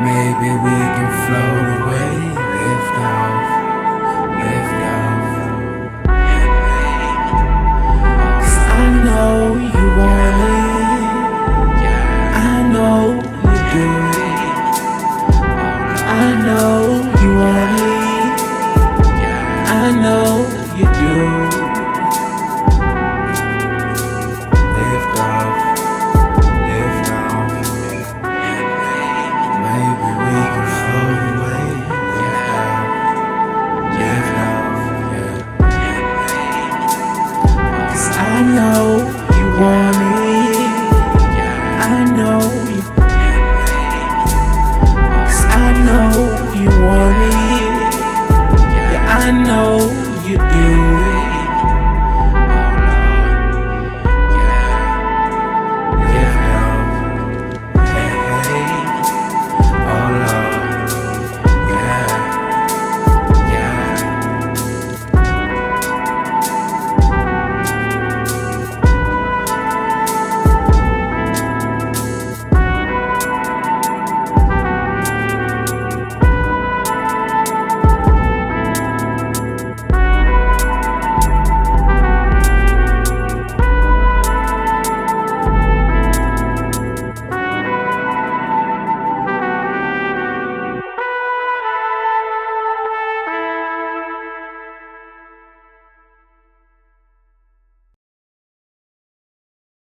Maybe we can float away, lift off.